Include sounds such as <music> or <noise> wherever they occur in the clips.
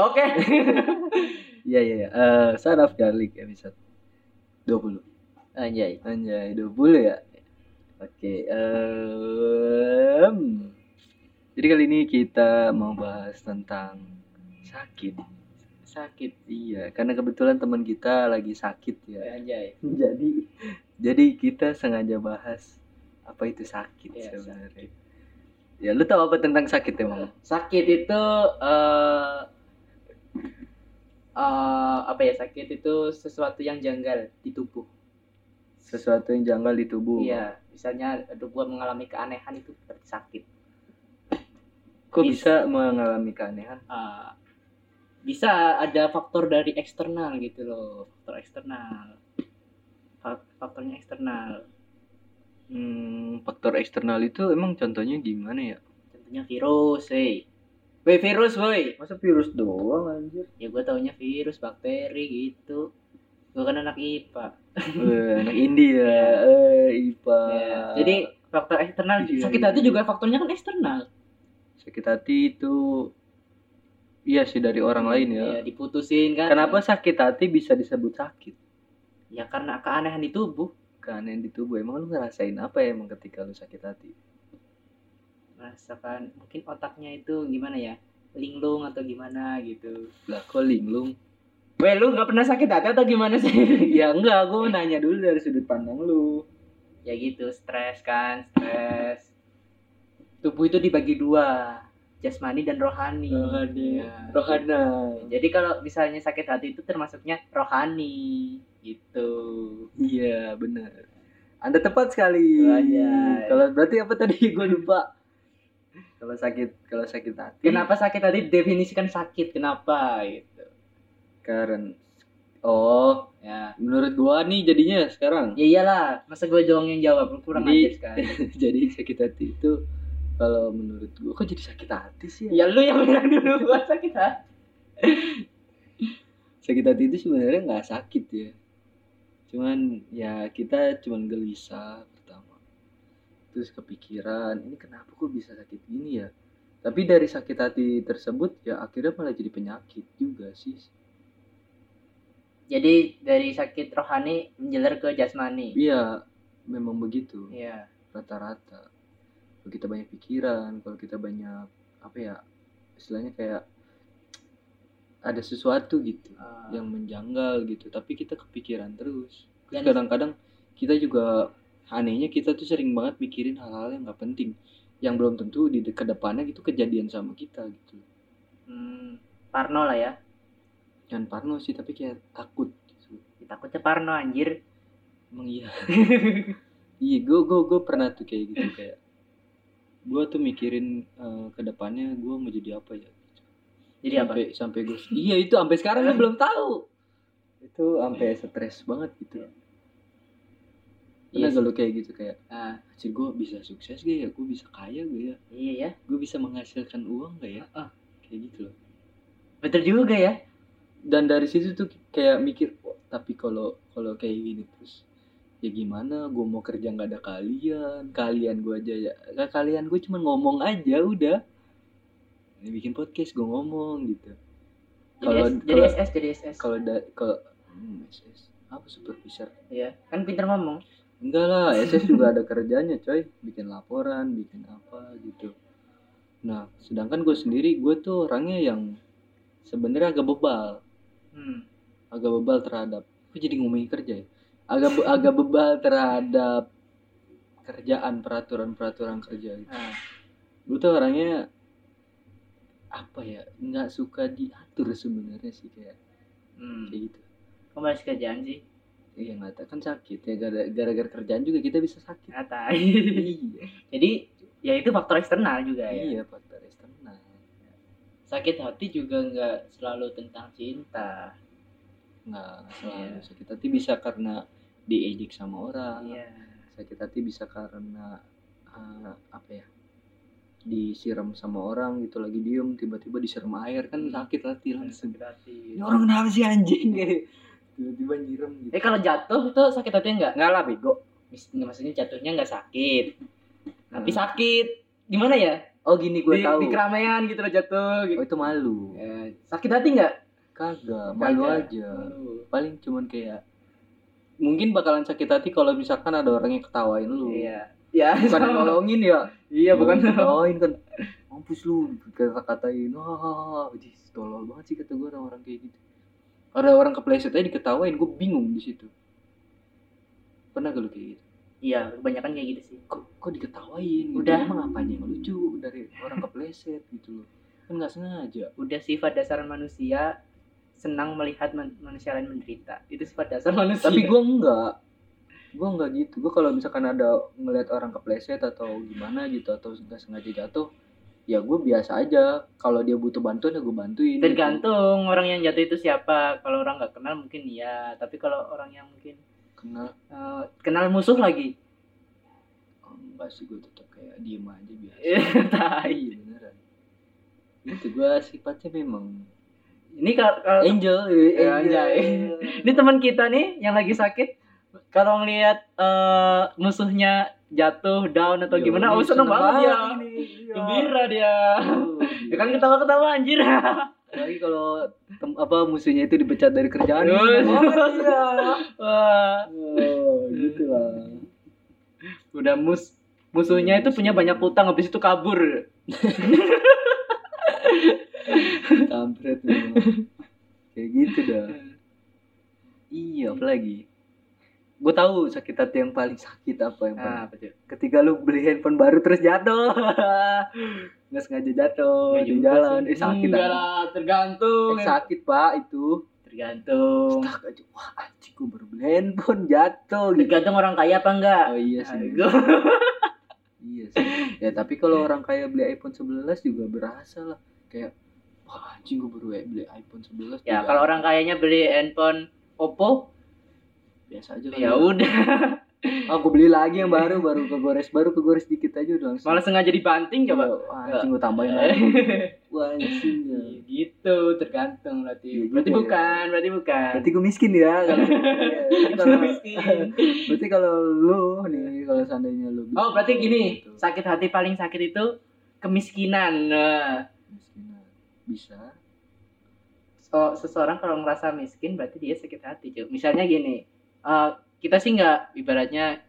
Oke. <laughs> Iya iya iya. Eh, saraf garlic episode 20. Anjay. Anjay, 20 ya. Oke, em jadi kali ini kita mau bahas tentang sakit. Sakit. Iya, karena kebetulan teman kita lagi sakit ya. Anjay. Jadi jadi kita sengaja bahas apa itu sakit Iya, sebenarnya. Ya, lu tahu apa tentang sakit emang? Sakit itu eh eh, apa ya? Sakit itu sesuatu yang janggal di tubuh. Sesuatu yang janggal di tubuh. Iya, misalnya tubuh mengalami keanehan itu berarti sakit. Kok Is- bisa mengalami keanehan? Ah, bisa ada faktor dari eksternal gitu loh, faktor eksternal. Fak- Faktornya eksternal. Hmm, faktor eksternal itu emang contohnya gimana ya? Contohnya virus, hey. Woi virus, woi. Masa virus doang anjir? Ya gue taunya virus, bakteri gitu. Gue kan anak IPA. <laughs> Eh, anak India, eh, IPA. Ya, Jadi faktor eksternal Iya, sakit iya. hati juga faktornya kan eksternal. sakit hati itu iya sih dari orang lain ya. Iya, diputusin kan. Kenapa sakit hati bisa disebut sakit? Ya karena keanehan di tubuh. Keanehan di tubuh. Emang lu ngerasain apa ya emang ketika lu sakit hati? Merasakan mungkin otaknya itu gimana ya? Linglung atau gimana gitu. Lah kok linglung? Weh, lu nggak pernah sakit hati atau gimana sih? <laughs> ya enggak, gue nanya dulu dari sudut pandang lu. ya gitu, stres kan, stres. Tubuh itu dibagi dua, jasmani dan rohani. Ya. Rohana. Jadi kalau misalnya sakit hati itu termasuknya rohani gitu. Iya, benar. Anda tepat sekali. Kalau berarti apa tadi <laughs> gue lupa. Kalau sakit kalau sakit hati. Kenapa sakit hati definisikan sakit? Kenapa gitu? Karena oh, Ya. menurut gua nih jadinya sekarang. Ya iyalah, masa gue doang yang jawab, lu kurang Jadi- ajar sekali. <laughs> jadi sakit hati itu kalau menurut gua kok jadi sakit hati sih ya? ya lu yang bilang dulu gua sakit hati. <laughs> Sakit hati itu sebenarnya nggak sakit ya. Cuman ya kita cuman gelisah. Terus kepikiran, ini kenapa kok bisa sakit gini ya? Tapi dari sakit hati tersebut ya akhirnya malah jadi penyakit juga sih. Jadi dari sakit rohani menjelar ke jasmani. Iya, memang begitu. Iya. rata-rata kalau kita banyak pikiran kalau kita banyak apa ya istilahnya kayak ada sesuatu gitu Ah. yang menjanggal gitu tapi kita kepikiran terus Terus Dan- kadang-kadang kita juga anehnya kita tuh sering banget mikirin hal-hal yang nggak penting yang belum tentu di de- ke depannya gitu kejadian sama kita gitu Hmm, Parno lah ya. dan parno sih tapi kayak takut gitu. Takutnya Parno anjir. emang iya <laughs> iya gue gue gue pernah tuh kayak gitu kayak gue tuh mikirin eh, ke depannya gue mau jadi apa ya Jadi apa? sampai sampai gue iya itu sampai sekarang gue belum tahu itu sampai stres banget gitu pernah Iya gak lu kayak gitu kayak Ah, Anjir gue bisa sukses gak ya? Gue bisa kaya gak ya? Iya ya. gue bisa menghasilkan uang gak ya? Ah. kayak gitu loh. Betul juga ya. dan dari situ tuh kayak mikir "Wah, tapi kalau kalau kayak gini terus ya gimana? Gue mau kerja nggak ada kalian. Kalian gue aja ya nggak kalian gue cuma ngomong aja udah. Ini bikin podcast gue ngomong gitu. Kalau- jadi SS, jadi SS. kalau da kalau hmm, SS apa supervisor? Iya, kan pinter ngomong. Enggak lah SS juga <laughs> ada kerjanya coy bikin laporan bikin apa gitu nah sedangkan gue sendiri gue tuh orangnya yang sebenarnya agak bebal Hmm. agak bebal terhadap kok jadi ngomongin kerja ya agak be- agak bebal terhadap kerjaan peraturan peraturan kerja gitu. Ah, gue tuh orangnya apa ya nggak suka diatur sebenarnya sih kayak hmm. kayak gitu Kok bahas kerjaan sih? Iya nggak tahu kan sakit ya gara- gara-gara kerjaan juga kita bisa sakit Kata. iya jadi ya itu faktor eksternal juga ya. iya faktor eksternal Sakit hati juga nggak selalu tentang cinta. nggak selalu Iya. sakit hati bisa karena diejek sama orang Iya. sakit hati bisa karena eh, apa ya disiram sama orang gitu lagi diem tiba-tiba disiram air kan Hmm. sakit hati langsung Sakit hati. orang kenapa sih anjing <laughs> tiba-tiba nyiram gitu. Eh kalau jatuh itu sakit hati enggak? nggak lah bego. Maksudnya jatuhnya nggak sakit. Tapi Hmm. sakit. Gimana ya? Oh gini gue di, tahu. di keramaian gitu loh jatuh gitu. oh itu malu. Ya, sakit hati nggak? Kagak malu Kagak. aja. Malu. paling cuman kayak mungkin bakalan sakit hati kalau misalkan ada orang yang ketawain lu. Iya. Ya bukan sama. nolongin ya? Iya bukan ketawain kan. Mampus lu kata katain wah jis tolol banget sih kata gue orang-orang kayak gitu ada orang kepleset aja diketawain gue bingung di situ. Pernah gak lu kayak gitu? Iya kebanyakan kayak gitu sih. Kok kok diketawain gitu? Udah. emang apanya yang lucu dari orang kepleset gitu loh. Kan nggak sengaja. Udah sifat dasar manusia senang melihat man- manusia lain menderita. Itu sifat dasar manusia. Tapi gue enggak gue enggak gitu. Gue kalau misalkan ada ngelihat orang kepleset atau gimana gitu atau nggak sengaja jatuh ya gue biasa aja. Kalau dia butuh bantuan ya gue bantuin gitu. tergantung orang yang jatuh itu siapa. Kalau orang nggak kenal mungkin iya. Tapi kalau orang yang mungkin kenal. eh, kenal musuh lagi. Oh, enggak sih gue tetap kayak diem aja biasa. <laughs> Tai. iya beneran. Itu gue sifatnya memang ini kalau angel Ya, anjay. ini teman kita nih yang lagi sakit kalau ngelihat eh, musuhnya jatuh down atau Yo, gimana oh ini seneng banget dia. Iya. gembira dia. Oh, ya kan gila. ketawa-ketawa anjir. Lagi kalau apa musuhnya itu dipecat dari kerjaan. <laughs> Wah, oh gitu lah udah mus musuhnya itu punya banyak utang habis itu kabur. Kampret kayak gitu dah. Iya apalagi gue tahu sakit hati yang paling sakit apa yang paling betul ketika lu beli handphone baru terus jatuh. <laughs> Nggak sengaja jatuh Nggak di jalan. sih. eh sakit enggak ah. lah tergantung. Eh, sakit pak itu. Tergantung. Tak aja wah anjing gue baru beli handphone jatuh gitu. Tergantung orang kaya apa enggak. Oh iya sih. Aduh. <laughs> iya sih. Ya tapi kalau orang kaya beli iPhone 11 juga berasa lah. Kayak wah anjing gue baru beli iPhone 11 ya kalau orang kayanya beli handphone Oppo biasa aja kali ya udah. <laughs> Ah gue beli lagi yang baru baru kegores baru kegores dikit aja udah langsung. Malah sengaja dibanting coba? Anjing gue tambahin <laughs> lagi. Wah anjing ya. gitu tergantung berarti. Iya juga berarti ya. bukan berarti bukan. Berarti gue miskin ya kalau Iya, <laughs> berarti kalau Miskin. berarti kalau lu nih kalau seandainya lu oh berarti gini Gitu. sakit hati paling sakit itu kemiskinan. Nah. Miskinan bisa. So, seseorang kalau ngerasa miskin berarti dia sakit hati cuy misalnya gini eh, kita sih nggak ibaratnya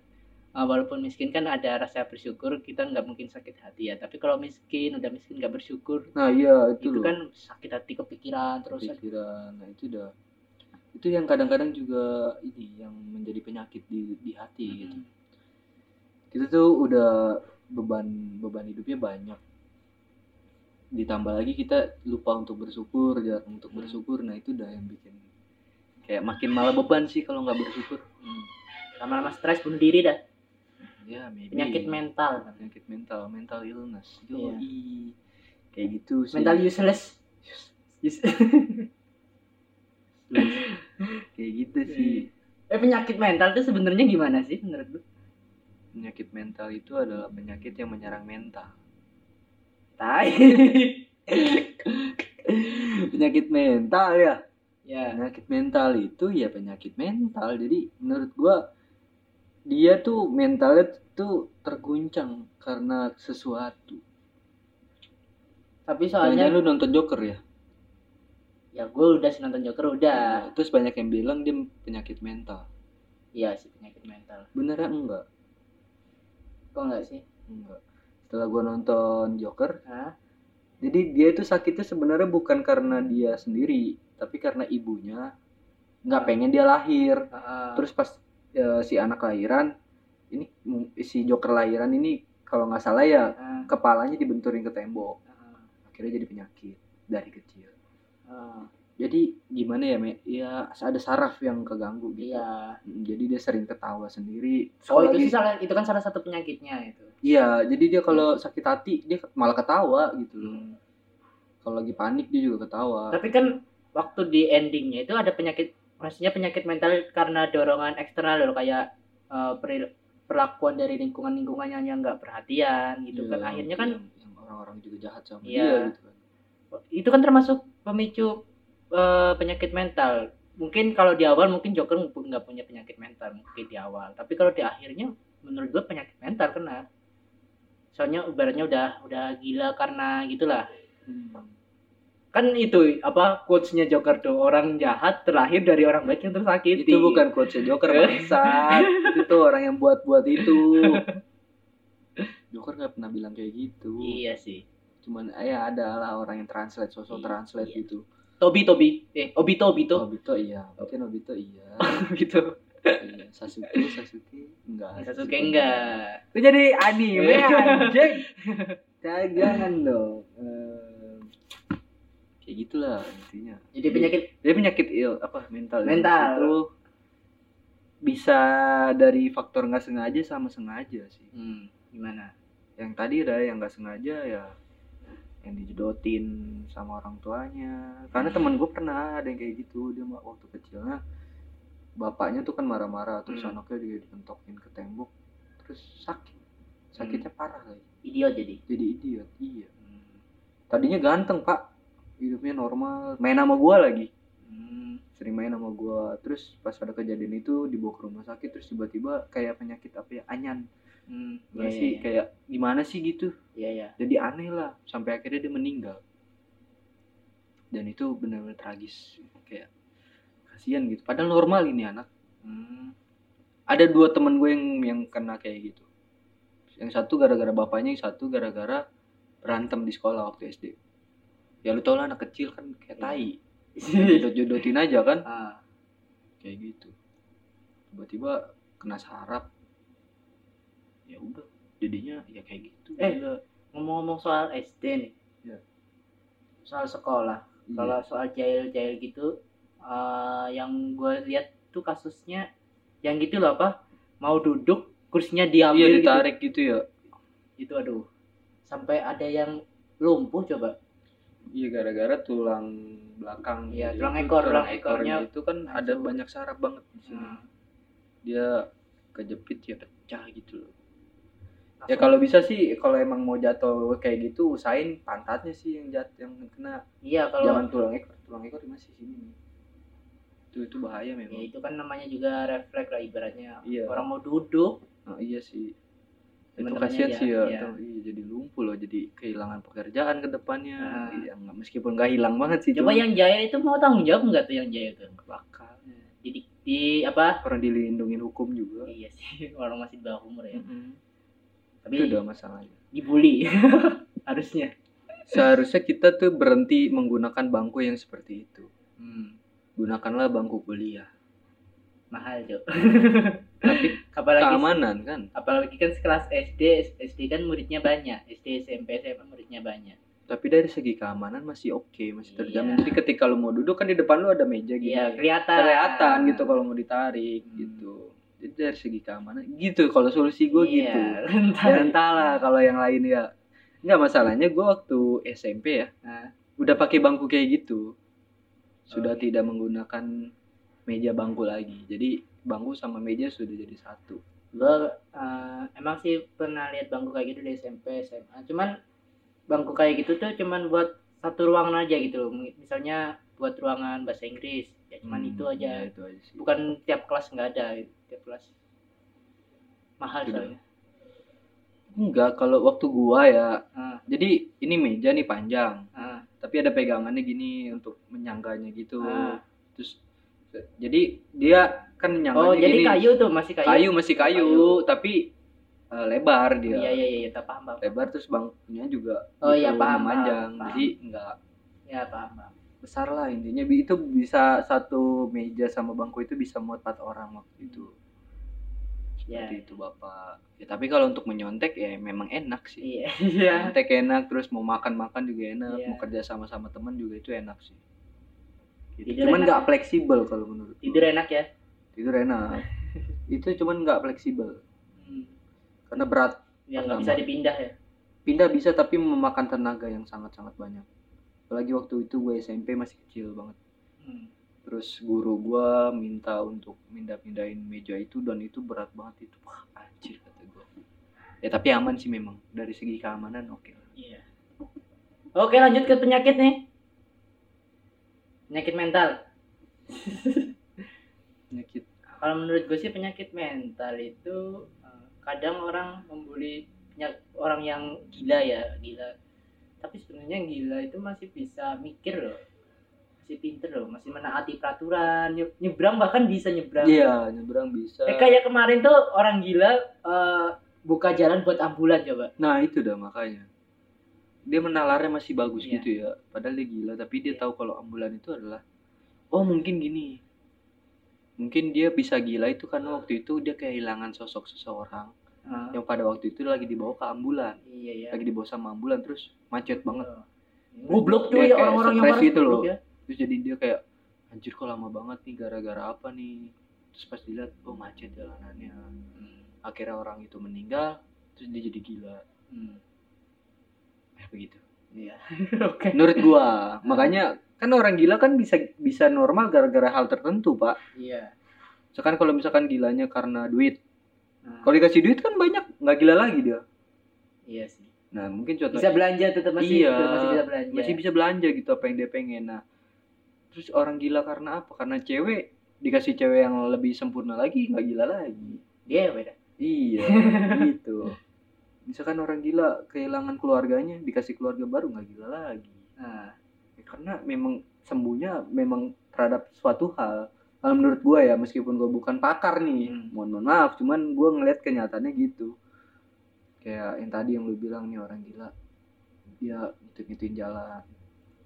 eh, walaupun miskin kan ada rasa bersyukur kita nggak mungkin sakit hati ya tapi kalau miskin udah miskin nggak bersyukur nah iya itu, itu loh. kan sakit hati kepikiran terus pikiran nah itu udah itu yang kadang-kadang juga ini yang menjadi penyakit di di hati gitu Hmm. kita tuh udah beban beban hidupnya banyak ditambah lagi kita lupa untuk bersyukur jarang untuk Hmm. bersyukur nah itu udah yang bikin kayak makin malah beban sih kalau nggak bersyukur. Hmm. lama-lama stres bunuh diri dah. Ya maybe. penyakit mental. Penyakit mental mental illness. Iya. Yoi. kayak gitu sih. Mental useless. <laughs> Use- kayak gitu sih. Eh penyakit mental itu sebenarnya gimana sih menurut lu? Penyakit mental itu adalah penyakit yang menyerang mental. Tai. <laughs> Penyakit mental ya ya. Penyakit mental itu ya penyakit mental. Jadi menurut gua dia tuh mentalnya tuh terguncang karena sesuatu. Tapi soalnya soalnya lu nonton Joker ya? Ya gue udah sih nonton Joker udah. Nah, terus banyak yang bilang dia penyakit mental. Iya sih penyakit mental. Benernya enggak? Kok enggak sih? Enggak. Setelah gua nonton Joker Hah? jadi dia itu sakitnya sebenarnya bukan karena dia sendiri tapi karena ibunya nggak pengen dia lahir Heeh. terus pas eh, si anak lahiran ini si Joker lahiran ini kalau nggak salah ya Heeh. kepalanya dibenturin ke tembok Heeh. akhirnya jadi penyakit dari kecil Heeh. jadi gimana ya Me? ya ada saraf yang keganggu gitu iya Mm, jadi dia sering ketawa sendiri oh itu lagi- sih salah itu kan salah satu penyakitnya itu iya jadi dia kalau sakit hati dia malah ketawa gitu loh Hmm. kalau lagi panik dia juga ketawa tapi kan waktu di endingnya itu ada penyakit maksudnya penyakit mental karena dorongan eksternal loh kayak eh, peril- perlakuan dari lingkungan lingkungannya yang nggak perhatian gitu Iya, kan akhirnya kan yang, yang orang-orang juga jahat sama Iya. dia gitu kan. Itu kan termasuk pemicu eh, penyakit mental. Mungkin kalau di awal mungkin Joker nggak punya penyakit mental mungkin di awal. Tapi kalau di akhirnya menurut gue penyakit mental kena. Soalnya ibaratnya udah udah gila karena gitulah. Hmm. Kan itu apa quotesnya Joker tuh orang jahat terlahir dari orang baik yang tersakiti. Itu bukan coach Joker bangsat. Itu tuh orang yang buat-buat itu. <laughs> Joker nggak pernah bilang kayak gitu. Iya sih. Cuman ya ada lah orang yang translate sosok Iya, translate iya. gitu. Tobi Tobi eh Obito Obito Obito iya. Mungkin Obito iya. <laughs> Gitu iya Sasuke Sasuke enggak. Sasuke enggak. Itu jadi anime <laughs> anjing jangan dong. Eh, kayak gitulah intinya. Jadi penyakit dia penyakit il apa mental. Mental. itu bisa dari faktor nggak sengaja sama sengaja sih. Hmm, gimana? Yang tadi ada yang nggak sengaja ya yang dijedotin sama orang tuanya. Karena teman gue pernah ada yang kayak gitu dia waktu kecilnya bapaknya tuh kan marah-marah terus Hmm. anaknya dia dipentokin ke tembok terus sakit. Sakitnya parah lagi. Idiot jadi? Jadi idiot iya. Hmm. tadinya ganteng pak hidupnya normal. Main sama gue lagi. Hmm. sering main sama gua. Terus pas ada kejadian itu dibawa ke rumah sakit terus tiba-tiba kayak penyakit apa ya? Anyan. Hmm. Iya, sih iya, kayak gimana sih? gitu. Iya iya. Jadi aneh lah. Sampai akhirnya dia meninggal. Dan itu benar-benar tragis. Kayak kasihan gitu. Padahal normal ini anak. Hmm. ada dua temen gue yang yang kena kayak gitu. Yang satu gara-gara bapaknya yang satu gara-gara berantem di sekolah waktu SD ya lu tau lah anak kecil kan kayak Iya. tai <laughs> jodoh-jodohin aja kan ah. kayak gitu tiba-tiba kena saraf ya udah jadinya ya kayak gitu Eh. Gila. ngomong-ngomong soal SD nih Iya. soal sekolah Iya. kalau soal jail-jail gitu eh, yang gue lihat tuh kasusnya yang gitu loh apa mau duduk kursinya iya diambil gitu. ditarik gitu ya itu aduh sampai ada yang lumpuh coba iya gara-gara tulang belakang Iya, tulang itu, ekor, tulang ekornya itu kan ada banyak saraf banget di sini. Hmm. dia kejepit ya pecah gitu loh. Ya Langsung- kalau bisa sih kalau emang mau jatuh kayak gitu usahain pantatnya sih yang jat yang kena. Iya kalau jangan tulang ekor tulang ekor masih sini itu itu bahaya ya memang. itu kan namanya juga refleks lah ibaratnya. Iya. orang mau duduk. Oh, iya sih. Itu kasihan ya, sih ya. Tuh, iya, jadi lumpuh loh, jadi kehilangan pekerjaan ke depannya. Ah. Iya, nggak- meskipun nggak hilang banget sih. coba cuman yang jaya itu mau tanggung jawab nggak tuh yang jaya itu bakal. jadi di apa Orang dilindungin hukum juga. iya sih <laughs> orang masih di bawah umur ya Mm-mm. tapi Itu udah masalahnya. dibully <laughs> harusnya Seharusnya kita tuh berhenti menggunakan bangku yang seperti itu. hmm, Gunakanlah bangku kuliah. Mahal cok <laughs> Tapi <laughs> apalagi keamanan kan. apalagi kan sekelas SD SD kan muridnya banyak SD SMP SMA muridnya banyak Tapi dari segi keamanan masih oke, masih terjamin. Iya. Jadi ketika lu mau duduk kan di depan lu ada meja gitu. iya kelihatan kelihatan gitu kalau mau ditarik Hmm. gitu. Jadi dari segi keamanan gitu kalau solusi gue Iya, gitu. rentan. ya entahlah kalau yang lain ya nggak masalahnya gue waktu SMP ya Nah. udah pakai bangku kayak gitu sudah Oh, tidak menggunakan meja bangku lagi. Jadi bangku sama meja sudah jadi satu. Gue eh, emang sih pernah lihat bangku kayak gitu di SMP SMA cuman bangku kayak gitu tuh cuman buat satu ruangan aja gitu loh. Misalnya buat ruangan bahasa Inggris. Ya cuman Hmm, itu aja. ya, itu aja sih. Bukan tiap kelas nggak ada. Tiap kelas mahal Tidak. soalnya. Enggak kalau waktu gua ya Ah, jadi ini meja nih panjang. Ah, tapi ada pegangannya gini untuk menyangganya gitu. Ah. terus jadi dia kan nyangganya oh jadi gini. kayu tuh masih kayu, kayu masih kayu, Kayu. tapi eh, lebar dia. Iya iya iya tak paham paham lebar terus bangkunya juga Oh, iya, paham, panjang paham, jadi enggak ya paham paham besar lah intinya. Itu bisa satu meja sama bangku itu bisa muat empat orang waktu itu. Seperti Ya. itu bapak. Ya tapi kalau untuk menyontek ya memang enak sih. Iya. <laughs> Iya nyontek enak terus mau makan makan juga enak Iya. mau kerja sama sama teman juga itu enak sih. gitu. Tidur cuman nggak fleksibel kalau menurut tidur enak ya? Tidur enak. <laughs> Itu cuman nggak fleksibel. Hmm. karena berat. Ya nggak bisa dipindah ya? Pindah bisa tapi memakan tenaga yang sangat sangat banyak. Apalagi waktu itu gue SMP masih kecil banget. Hmm. terus guru gua minta untuk pindah-pindahin meja itu dan itu berat banget. Itu wah anjir kata gua. Ya tapi aman sih memang. Dari segi keamanan oke lah. Iya. Oke lanjut ke penyakit nih. Penyakit mental. <laughs> penyakit. Kalau menurut gue sih penyakit mental itu eh, kadang orang membuli orang yang gila ya gila. Tapi sebenarnya gila itu masih bisa mikir loh. Masih pinter loh masih menaati peraturan Nye- nyebrang bahkan bisa nyebrang. Iya nyebrang bisa. Eh, kayak kemarin tuh orang gila eh, buka jalan buat ambulan coba. Nah itu dah makanya dia menalarnya masih bagus Iya. gitu ya. Padahal dia gila tapi dia Iya. tahu kalau ambulan itu adalah oh mungkin gini. Mungkin dia bisa gila itu karena waktu itu dia kehilangan sosok seseorang Ah, yang pada waktu itu lagi dibawa ke ambulan. Iya ya lagi dibawa sama ambulan terus macet banget. Goblok Dia tuh ya orang-orang yang marah gitu loh. goblok ya. terus jadi dia kayak anjir kok lama banget nih gara-gara apa nih? Terus pas dilihat oh macet jalanannya. Hmm, akhirnya orang itu meninggal terus dia jadi gila. Hmm, begitu. Iya. <laughs> Oke. Menurut gua makanya kan orang gila kan bisa bisa normal gara-gara hal tertentu pak. Iya. Misalkan kalau misalkan gilanya karena duit. Nah, kalau dikasih duit kan banyak nggak gila lagi dia. Iya sih. Nah mungkin contoh bisa belanja tetap masih Iya, masih bisa belanja. masih bisa belanja gitu apa yang dia pengen. Nah terus orang gila karena apa? Karena cewek dikasih cewek yang lebih sempurna lagi nggak gila lagi. Dia beda. Iya <laughs> gitu misalkan orang gila kehilangan keluarganya dikasih keluarga baru nggak gila lagi. Nah Ya, karena memang sembuhnya memang terhadap suatu hal. Kalau menurut gue ya meskipun gue bukan pakar nih Hmm. mohon mohon maaf cuman gue ngeliat kenyataannya gitu. Kayak yang tadi yang lu bilang nih orang gila dia gitu gituin jalan.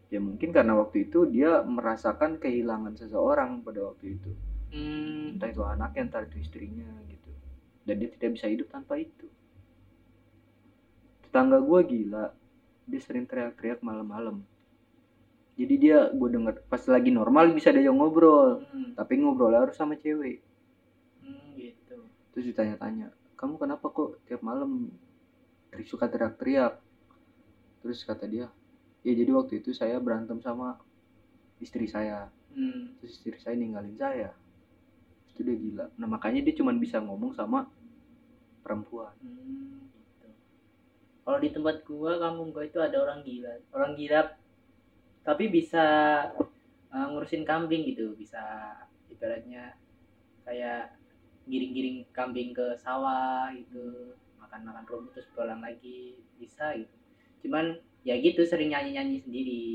Ya mungkin karena waktu itu dia merasakan kehilangan seseorang pada waktu itu. Hmm, entah itu anaknya entah itu istrinya gitu. Dan dia tidak bisa hidup tanpa itu tetangga gue gila. Dia sering teriak-teriak malam-malam. Jadi dia gue denger pas lagi normal bisa dia ngobrol. Hmm, tapi ngobrol harus sama cewek. Hmm, gitu. Terus ditanya-tanya kamu kenapa kok tiap malam suka teriak-teriak? Terus kata dia ya jadi waktu itu saya berantem sama istri saya. Hmm, terus istri saya ninggalin saya. Terus itu dia gila. Nah makanya dia cuma bisa ngomong sama perempuan. Hmm, kalau di tempat gua kampung gua itu ada orang gila. Orang gila tapi bisa eh, ngurusin kambing gitu. Bisa ibaratnya kayak giring-giring kambing ke sawah gitu. Makan-makan rumput terus pulang lagi. Bisa gitu. Cuman ya gitu sering nyanyi-nyanyi sendiri.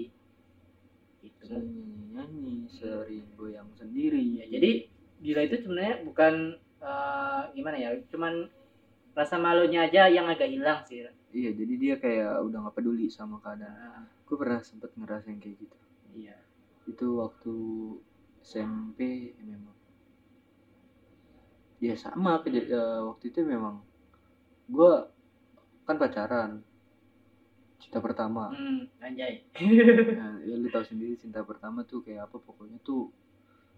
Gitu. Sering nyanyi sering goyang sendiri. Ya jadi gila itu sebenarnya bukan eh, gimana ya cuman rasa malunya aja yang agak hilang sih iya jadi dia kayak udah nggak peduli sama keadaan. Nah, gue pernah sempet ngerasain kayak gitu. Iya. Itu waktu SMP memang. Ya sama kejadian eh, waktu itu memang. Gue kan pacaran. Cinta pertama. Hmm, anjay. Nah, ya lu tahu sendiri cinta pertama tuh kayak apa pokoknya tuh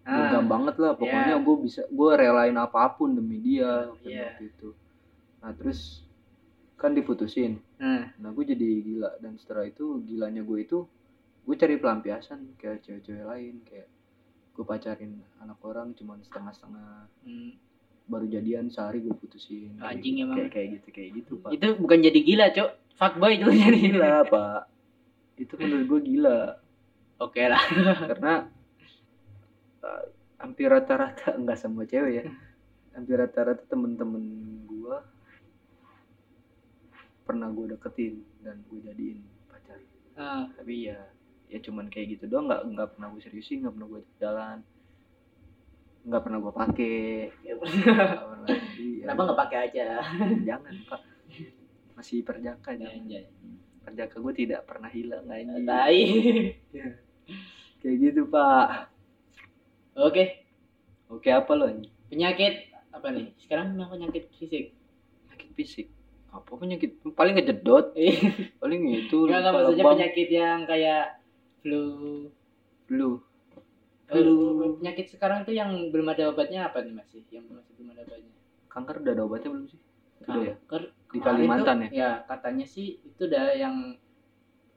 Ah, genggam banget lah. Pokoknya Iya. gue bisa gue relain apa pun demi dia waktu, Iya. waktu itu. Nah terus kan diputusin. Nah nah gue jadi gila. Dan setelah itu gilanya gue itu gue cari pelampiasan kayak cewek-cewek lain. Kayak gue pacarin anak orang cuman setengah-setengah. Hmm, baru jadian sehari gue putusin. Kayak Anjing gitu, emang. kayak kayak gitu kayak gitu pak. Itu bukan jadi gila cok fuckboy itu jadi gila. Pak. Itu menurut gue gila. Oke lah. <laughs> Karena uh, hampir rata-rata <laughs> enggak semua cewek ya. Hampir rata-rata temen-temen pernah gue deketin dan gue jadiin pacar. Ah, tapi ya ya cuman kayak gitu doang nggak nggak pernah gue seriusin nggak pernah gue jalan. Nggak pernah gue pakai ya. Jadi, ya, kenapa nggak pakai aja? Jangan pak. Masih perjaka Ya, jangan. anjay. perjaka gue tidak pernah hilang tai. Ya. kayak gitu pak. Oke. Oke apa lo penyakit apa nih? Sekarang penyakit fisik? Penyakit fisik apa penyakit? Paling kejedot paling itu enggak lupa maksudnya lebam, penyakit yang kayak flu. Flu. Flu. penyakit sekarang itu yang belum ada obatnya apa nih masih yang masih belum ada obatnya? Kanker udah ada obatnya belum sih? Udah ya? Kanker. Di kemarin Kalimantan tuh, ya? katanya sih itu udah yang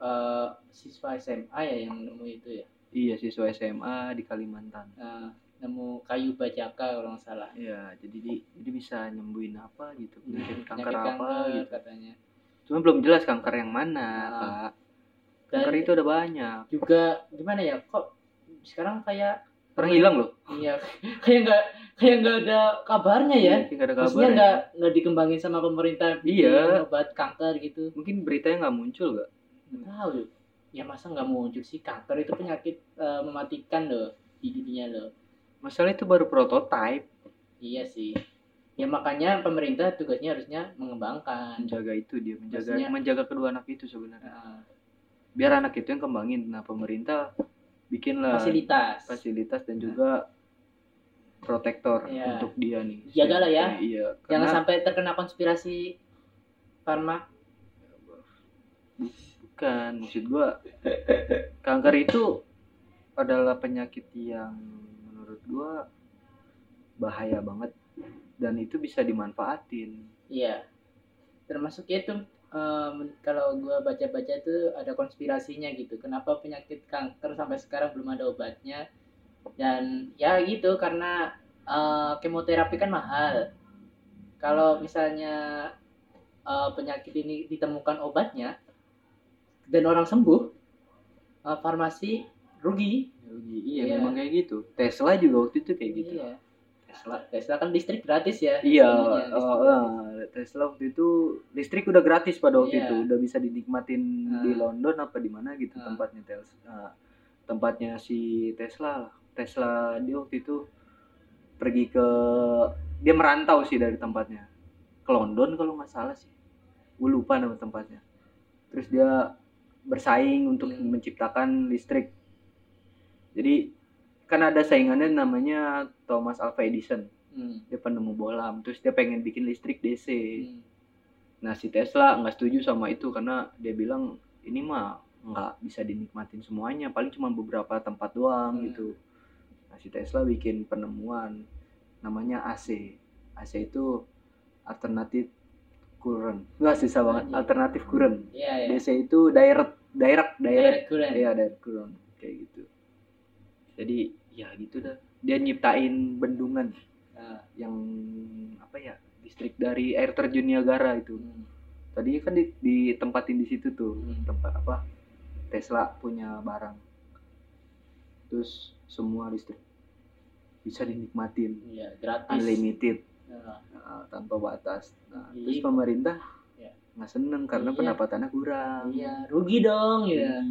eh, siswa SMA ya yang nemu itu ya? Iya siswa SMA di Kalimantan. Nah, nemu kayu bajaka kalau nggak salah Iya, jadi di, jadi bisa nyembuhin apa gitu, penyakit kanker Penyakit apa kanker, gitu. katanya Cuma belum jelas kanker yang mana, Ah. Kak. Dan Kanker itu ada banyak. juga gimana ya kok sekarang kayak Orang hilang loh. Iya, <laughs> kayak nggak kayak nggak ada kabarnya ya. Kayak nggak ada Maksudnya kabar. nggak nggak dikembangin sama pemerintah Iya. obat kanker gitu. Mungkin beritanya nggak muncul gak? Nggak tahu. Ya masa nggak muncul sih kanker itu penyakit eh, mematikan loh di dunia loh. Masalah itu baru prototype. Iya sih. Ya makanya pemerintah tugasnya harusnya mengembangkan. Menjaga itu dia, menjaga Maksudnya- menjaga kedua anak itu sebenarnya. Nah, Biar anak itu yang kembangin. Nah pemerintah bikinlah fasilitas. fasilitas dan juga protektor Iya. untuk dia nih. Jagalah ya. Iya. Jangan karena- sampai terkena konspirasi farma. Bukan, maksud gua kanker itu adalah penyakit yang gua bahaya banget dan itu bisa dimanfaatin. Iya. Termasuk itu em, kalau gua baca-baca itu ada konspirasinya gitu. Kenapa penyakit kanker sampai sekarang belum ada obatnya? Dan ya gitu karena eh, kemoterapi kan mahal. Kalau misalnya eh, penyakit ini ditemukan obatnya dan orang sembuh, eh, farmasi rugi. Rugi. Iya, Iya. memang kayak gitu. Tesla juga waktu itu kayak gitu. Iya. Tesla. Tesla kan listrik gratis ya. Iya, listrik. eh, Tesla waktu itu listrik udah gratis pada waktu Iya. itu, udah bisa dinikmatin di Ah. London apa di mana gitu Ah. tempatnya Tesla. tempatnya si Tesla lah. Tesla dia waktu itu pergi ke dia merantau sih dari tempatnya ke London kalau nggak salah sih. Gue lupa nama tempatnya. Terus dia bersaing untuk Hmm. menciptakan listrik. Jadi kan ada saingannya namanya Thomas Alva Edison Hmm. dia penemu bohlam terus dia pengen bikin listrik DC Hmm. nah si Tesla nggak setuju sama itu karena dia bilang ini mah nggak bisa dinikmatin semuanya paling cuma beberapa tempat doang Hmm. gitu nah si Tesla bikin penemuan namanya AC AC itu alternatif current nggak susah banget Anjing. alternatif current Iya, ya. DC itu direct direct direct Direct current. Iya direct current kayak gitu jadi ya gitu dah dia nyiptain bendungan Nah, yang apa ya listrik dari air terjun Niagara itu hmm. tadi kan di, ditempatin di situ tuh Hmm. tempat apa Tesla punya barang terus semua listrik bisa dinikmatin Iya, gratis. unlimited Nah, nah, tanpa batas nah Iya. terus pemerintah Ya. nggak seneng karena Iya. pendapatannya kurang iya, rugi dong ya.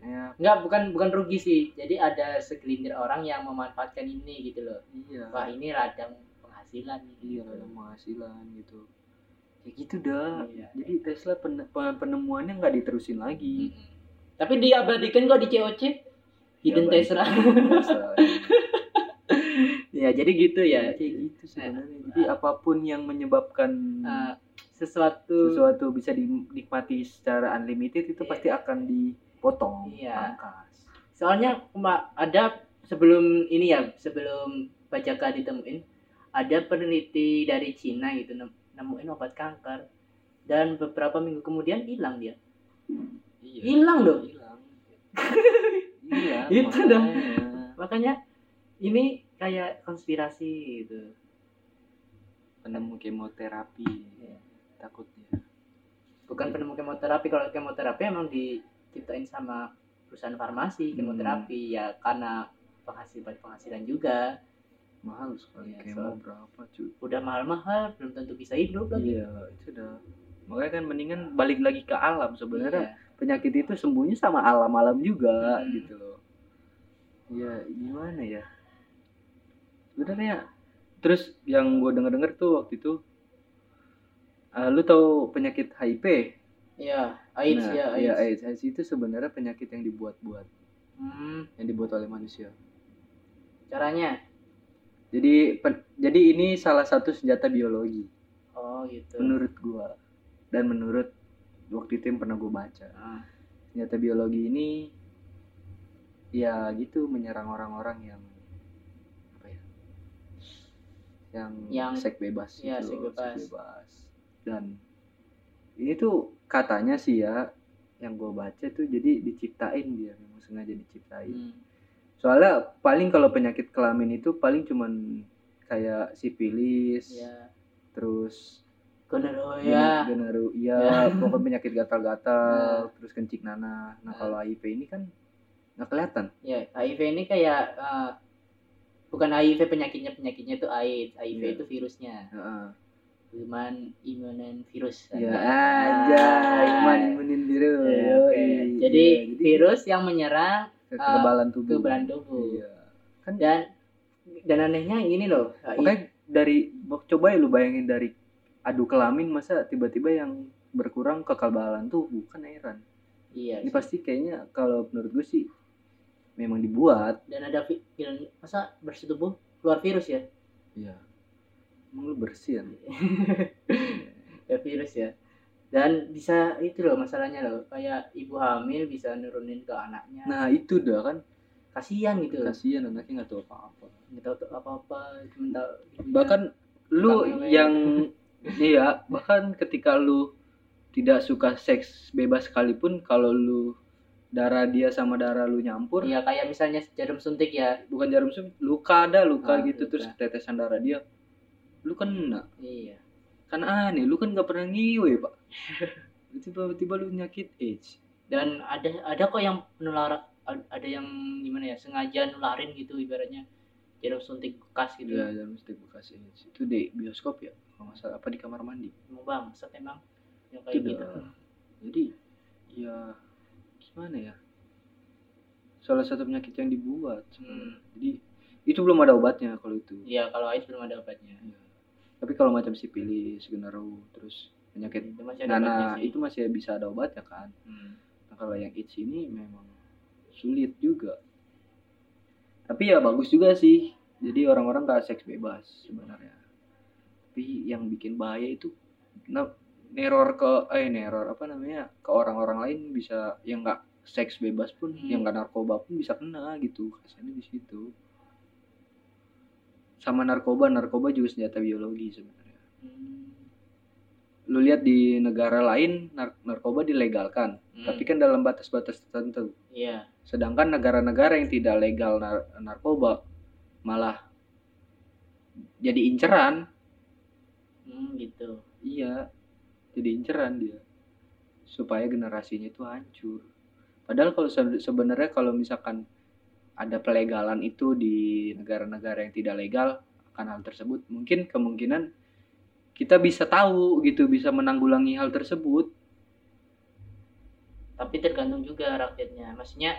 Nah akhirnya Enggak, bukan bukan rugi sih. Jadi ada segelintir orang yang memanfaatkan ini gitu loh. iya Wah, ini ladang penghasilan nih. iya gitu. ada penghasilan gitu ya gitu dah Iya. jadi Tesla pen- pen- penemuannya nggak diterusin lagi Mm-mm. Tapi diabadikan kok di COC. Hidden. Tesla. <laughs> Tesla, ya, jadi gitu ya ya. kayak gitu sebenarnya jadi apa pun yang menyebabkan Eh, sesuatu sesuatu bisa dinikmati secara unlimited itu Iya. pasti akan dipotong Iya. pangkas soalnya ada sebelum ini ya sebelum Bajaka ditemuin ada peneliti dari Cina gitu nem- nemuin obat kanker dan beberapa minggu kemudian hilang dia iya hilang loh hilang hilang <laughs> <laughs> Itu dah. makanya. makanya ini kayak konspirasi gitu penemu kemoterapi Iya. takutnya bukan penemu kemoterapi kalau kemoterapi emang diciptain sama perusahaan farmasi Hmm. kemoterapi ya karena penghasilan penghasilan juga. Mahal sekali Iya, kemo soal- berapa cuy? udah mahal-mahal belum tentu bisa hidup lagi. Iya itu udah makanya kan mendingan balik lagi ke alam sebenarnya. Iya. penyakit itu sembuhnya sama alam-alam juga Hmm. gitu loh. Ya gimana ya? Sebenarnya terus yang gue denger denger tuh waktu itu eh, lu tahu penyakit HIV Iya, AIDS Nah, ya, iya, AIDS. AIDS. AIDS itu sebenarnya penyakit yang dibuat-buat Hmm, yang dibuat oleh manusia caranya? jadi pen- jadi ini salah satu senjata biologi Oh gitu. menurut gua dan menurut waktu itu yang pernah gue baca Ah, senjata biologi ini ya gitu menyerang orang-orang yang apa ya yang, Yang- seks bebas iya, gitu, seks bebas. bebas. dan ini tuh katanya sih ya yang gue baca tuh jadi diciptain dia memang sengaja diciptain hmm. soalnya paling kalau penyakit kelamin itu paling cuman kayak sifilis Ya, terus gonorrhea. Gonoru, Ya. iya, <laughs> pokoknya penyakit gatal-gatal, Nah. terus kencing nanah. Nah, Nah. kalau HIV ini kan nggak kelihatan. Ya, HIV ini kayak eh, bukan HIV penyakitnya penyakitnya itu AIDS HIV Iya. itu virusnya Heeh. Human immune virus Ya aja, iman imunin diri. Ya, oke. jadi virus yang menyerang kekebalan tubuh. kekebalan tubuh Iya. Kan dan dan anehnya ini loh Makanya dari coba ya lu bayangin dari adu kelamin masa tiba-tiba yang berkurang kekebalan tubuh kan heran. iya Ini sih. pasti kayaknya kalau menurut gue sih memang dibuat. dan ada dan masa bersetubuh keluar virus ya Iya. Emang lu bersih kan? <laughs> ya virus ya. Dan bisa itu loh masalahnya loh kayak ibu hamil bisa nurunin ke anaknya. Nah itu dah kan. Kasihan gitu kasihan anaknya nggak tahu apa-apa. nggak tahu apa-apa cuma tahu Bahkan lu Tukang mewek. yang <laughs> iya bahkan ketika lu tidak suka seks bebas sekalipun kalau lu darah dia sama darah lu nyampur. Ya kayak misalnya jarum suntik ya. Bukan jarum suntik luka ada luka Ah, gitu. Luka. terus tetesan darah dia lu kena. Iya. Kan aneh lu kan nggak pernah ngiwe pak. <laughs> Tiba-tiba lu nyakit AIDS. Dan ada ada kok yang penular ada yang gimana ya sengaja nularin gitu ibaratnya. Jarum suntik bekas gitu. Ya jarum suntik bekas AIDS. Itu di bioskop ya kalau nggak salah. Apa di kamar mandi? Emang bangsat emang. Yang kayak Itu gitu. jadi ya gimana ya? Salah satu penyakit yang dibuat. Hmm. jadi itu belum ada obatnya kalau itu. Iya kalau AIDS belum ada obatnya. Ya. Tapi kalau macam sipilis genero terus penyakit itu masih ada nana itu masih bisa ada obatnya kan Hmm. Nah, kalau yang AIDS ini memang sulit juga. Tapi ya bagus juga sih. Jadi orang-orang gak seks bebas sebenarnya. Tapi yang bikin bahaya itu nah, neror ke eh neror apa namanya ke orang-orang lain bisa yang nggak seks bebas pun, Hmm. yang nggak narkoba pun bisa kena gitu. Kasiannya di situ. Sama narkoba, narkoba juga senjata biologi sebenarnya. Hmm. Lu lihat di negara lain nar- narkoba dilegalkan, Hmm. tapi kan dalam batas-batas tertentu. iya Sedangkan negara-negara yang tidak legal nar- narkoba malah jadi inceran. hmm, gitu Iya, jadi inceran dia. Supaya generasinya itu hancur. Padahal kalau se- sebenarnya kalau misalkan ada pelegalan itu di negara-negara yang tidak legal akan hal tersebut, mungkin kemungkinan kita bisa tahu gitu, bisa menanggulangi hal tersebut. tapi tergantung juga rakyatnya. Maksudnya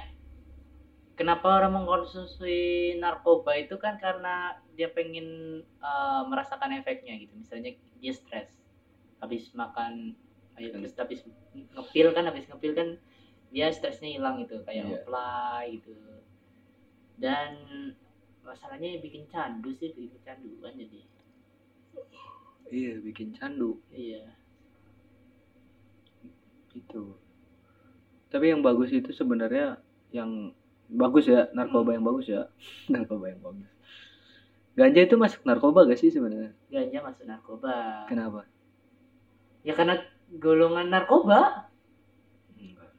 kenapa orang mengkonsumsi narkoba itu kan karena dia pengen eh, merasakan efeknya gitu. Misalnya dia stres habis makan ayo, terus habis ngepil kan habis ngepil kan dia stresnya hilang gitu. Kayak Iya. apply gitu dan masalahnya bikin candu sih bikin canduan jadi. Iya, bikin candu. iya. Itu tapi yang bagus itu sebenarnya yang bagus ya narkoba yang bagus ya. <laughs> Narkoba yang bagus. Ganja itu masuk narkoba gak sih sebenarnya? Ganja masuk narkoba. Kenapa? Ya karena golongan narkoba. Enggak.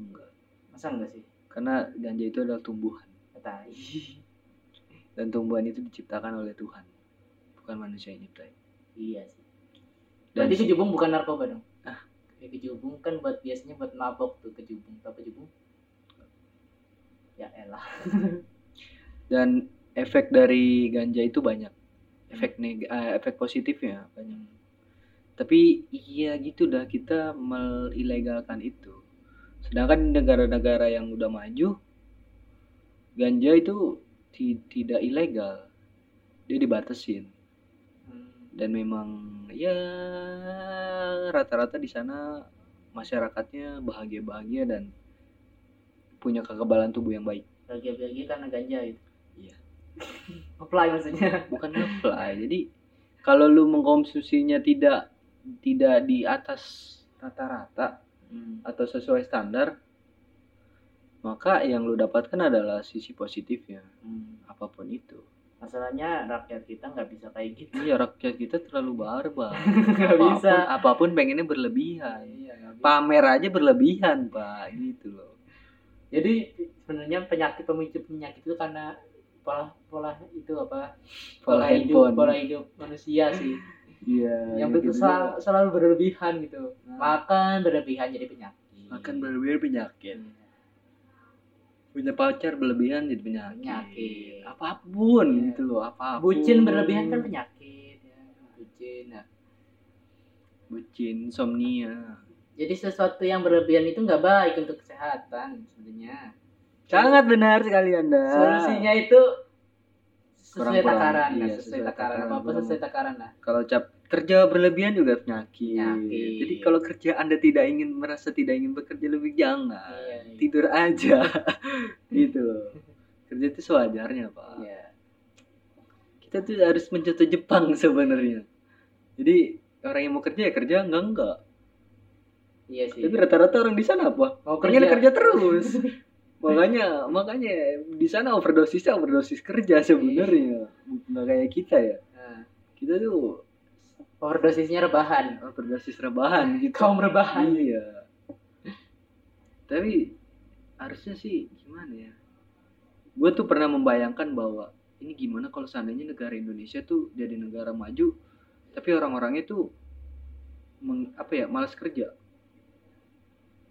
Enggak. Masa enggak sih? Karena ganja itu adalah tumbuhan kata dan tumbuhan itu diciptakan oleh Tuhan bukan manusia yang nyiptain iya sih. Dan berarti kejubung bukan narkoba dong? Ah. ya, kejubung kan buat biasanya buat mabok tuh kejubung. Tau kejubung? Ya elah. <laughs> Dan efek dari ganja itu banyak. Efek neg eh, efek positifnya banyak. Tapi iya gitu dah kita melegalkan itu. Sedangkan negara-negara yang udah maju ganja itu ti- tidak ilegal dia dibatasin Hmm. dan memang ya rata-rata di sana masyarakatnya bahagia-bahagia dan punya kekebalan tubuh yang baik bagi-bagi karena ganja itu Iya. <laughs> apply maksudnya bukan apply jadi kalau lu mengkonsumsinya tidak tidak di atas rata-rata hmm. atau sesuai standar maka yang lu dapatkan adalah sisi positifnya Hmm. apa pun itu. Masalahnya rakyat kita nggak bisa kayak gitu. Iya rakyat kita terlalu barbar. <laughs> Nggak bisa. apa pun pengennya berlebihan. Iya pamer aja berlebihan pak. Gitu loh. Jadi sebenarnya penyakit pemicu penyakit itu karena pola pola itu apa? Pola hidup pola hidup manusia sih. Iya yang gitu betul juga. selalu, selalu berlebihan gitu. Nah. makan berlebihan jadi penyakit. Akan berlebihan penyakit. Iya. Punya pacar berlebihan jadi penyakit, Penyakit. apa pun Iya. gitu loh apa pun. Bucin berlebihan kan penyakit ya. bucin nah. bucin insomnia. Jadi sesuatu yang berlebihan itu nggak baik untuk kesehatan sebenarnya. Sangat benar sekali anda. Solusinya itu sesuai Kurang-kurang, takaran iya, nah, sesuai sesuai takaran. takaran, apa kurang- sesuai takaran lah. Kalau cap kerja berlebihan juga penyakit. Penyakit. jadi kalau kerja anda tidak ingin merasa tidak ingin bekerja lebih jangan. Iya, iya. tidur aja. <laughs> Gitu loh. Kerja itu sewajarnya pak. Iya. kita tuh harus mencontoh Jepang <laughs> sebenarnya. Jadi orang yang mau kerja ya kerja enggak enggak. Iya sih. Tapi rata-rata orang di sana apa mau kerja. kerja terus. <laughs> Makanya makanya di sana overdosisnya overdosis kerja sebenarnya. Nggak kayak kita ya. Nah, kita tuh overdosisnya rebahan. Overdosis rebahan gitu. Kaum rebahan. Iya. Tapi harusnya sih gimana ya? Gue tuh pernah membayangkan bahwa ini gimana kalau seandainya negara Indonesia tuh jadi negara maju tapi orang-orangnya tuh meng, apa ya malas kerja.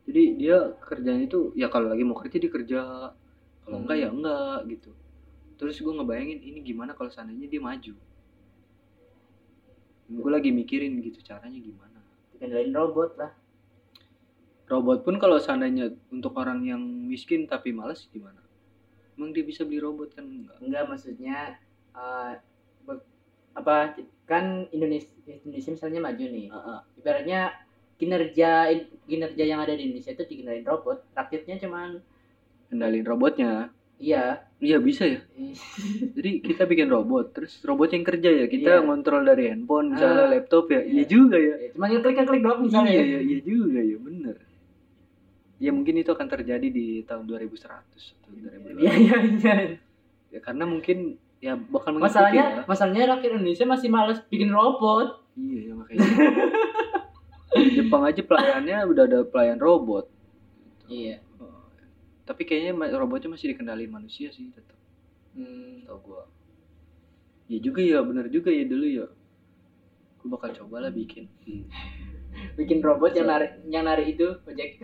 Jadi dia kerjanya itu ya kalau lagi mau kerja dia kerja kalau enggak ya enggak gitu. Terus gue ngebayangin ini gimana kalau seandainya dia maju gue lagi mikirin gitu caranya gimana. Kendalin robot lah. Robot pun kalau seandainya untuk orang yang miskin tapi malas gimana? Emang dia bisa beli robot kan? Enggak. Enggak maksudnya be- apa kan Indonesia Indonesia misalnya maju nih. Ibaratnya kinerja kinerja yang ada di Indonesia itu dikenalin robot. Rakyatnya cuman kendalin robotnya iya. Iya bisa ya? <laughs> Jadi kita bikin robot terus robot yang kerja ya? Kita Iya. ngontrol dari handphone misalnya Ah, laptop ya? Iya iya. juga ya? Cuma yang klik klik doang misalnya iya iya iya juga ya bener. Ya mungkin itu akan terjadi di tahun 2100 atau 2000 iya iya iya. Ya karena mungkin ya bakal mengikuti masalahnya ya. masalahnya rakyat Indonesia masih malas bikin robot. Iya ya makanya. <laughs> Jepang aja pelayannya udah ada pelayan robot. Iya. Oh, tapi kayaknya robotnya masih dikendalin manusia sih tetap hmm. tau gua. Ya juga ya bener juga ya dulu ya. Gua bakal coba lah bikin <laughs> bikin robot yang narik yang narik itu ojek. <laughs>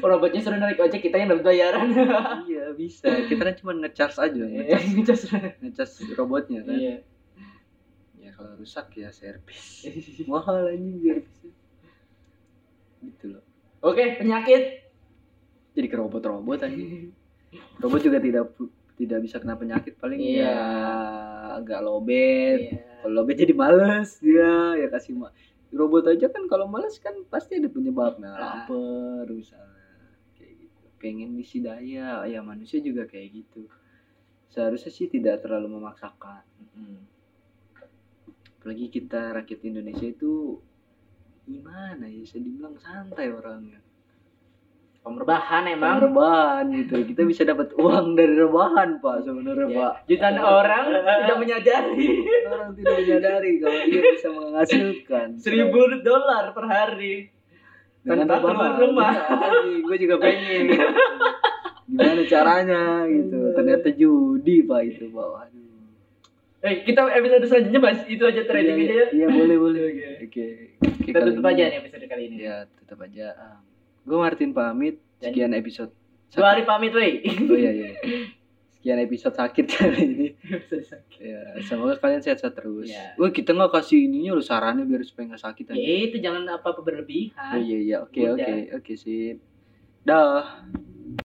Robotnya suruh narik ojek kita yang dapat bayaran. <laughs> Iya bisa. Kita kan cuma ngecas aja Iya, ngecas, ngecas. ngecas robotnya kan. Iya. Ya kalau rusak ya servis. Mahal anjing servisnya. Gitu loh. Oke penyakit jadi ke robot-robot aja robot juga tidak tidak bisa kena penyakit paling Iya. ya agak lobet Iya. kalau lobet jadi males dia ya kasih ma robot aja kan kalau males kan pasti ada penyebabnya Nah. lapar misalnya kayak gitu pengen isi daya ya manusia juga kayak gitu seharusnya sih tidak terlalu memaksakan Mm. apalagi kita rakyat Indonesia itu gimana ya bisa dibilang santai orangnya kaum rebahan Emang. Emang rebahan gitu kita bisa dapat uang dari rebahan pak sebenarnya Ya, pak. jutaan orang <laughs> tidak menyadari. Orang tidak menyadari kalau dia bisa menghasilkan. Seribu dolar per hari. Tanpa keluar rumah. gue juga pengen. Gimana caranya gitu. Ternyata judi pak itu pak. Waduh. Eh kita episode selanjutnya bahas itu aja trading iya, aja ya. Iya boleh boleh. <laughs> Oke. oke. Oke, kita tutup aja nih episode kali ini. Ya tutup aja gue Martin pamit. Sekian episode dua hari pamit wey oh iya iya. Sekian episode sakit kali ini. Ya semoga kalian sehat-sehat terus. Iya. wah kita nggak kasih ininya lo sarannya biar supaya nggak sakit aja. Ya itu jangan apa apa oh berlebihan iya iya. Oke Udah. oke oke sip. Dah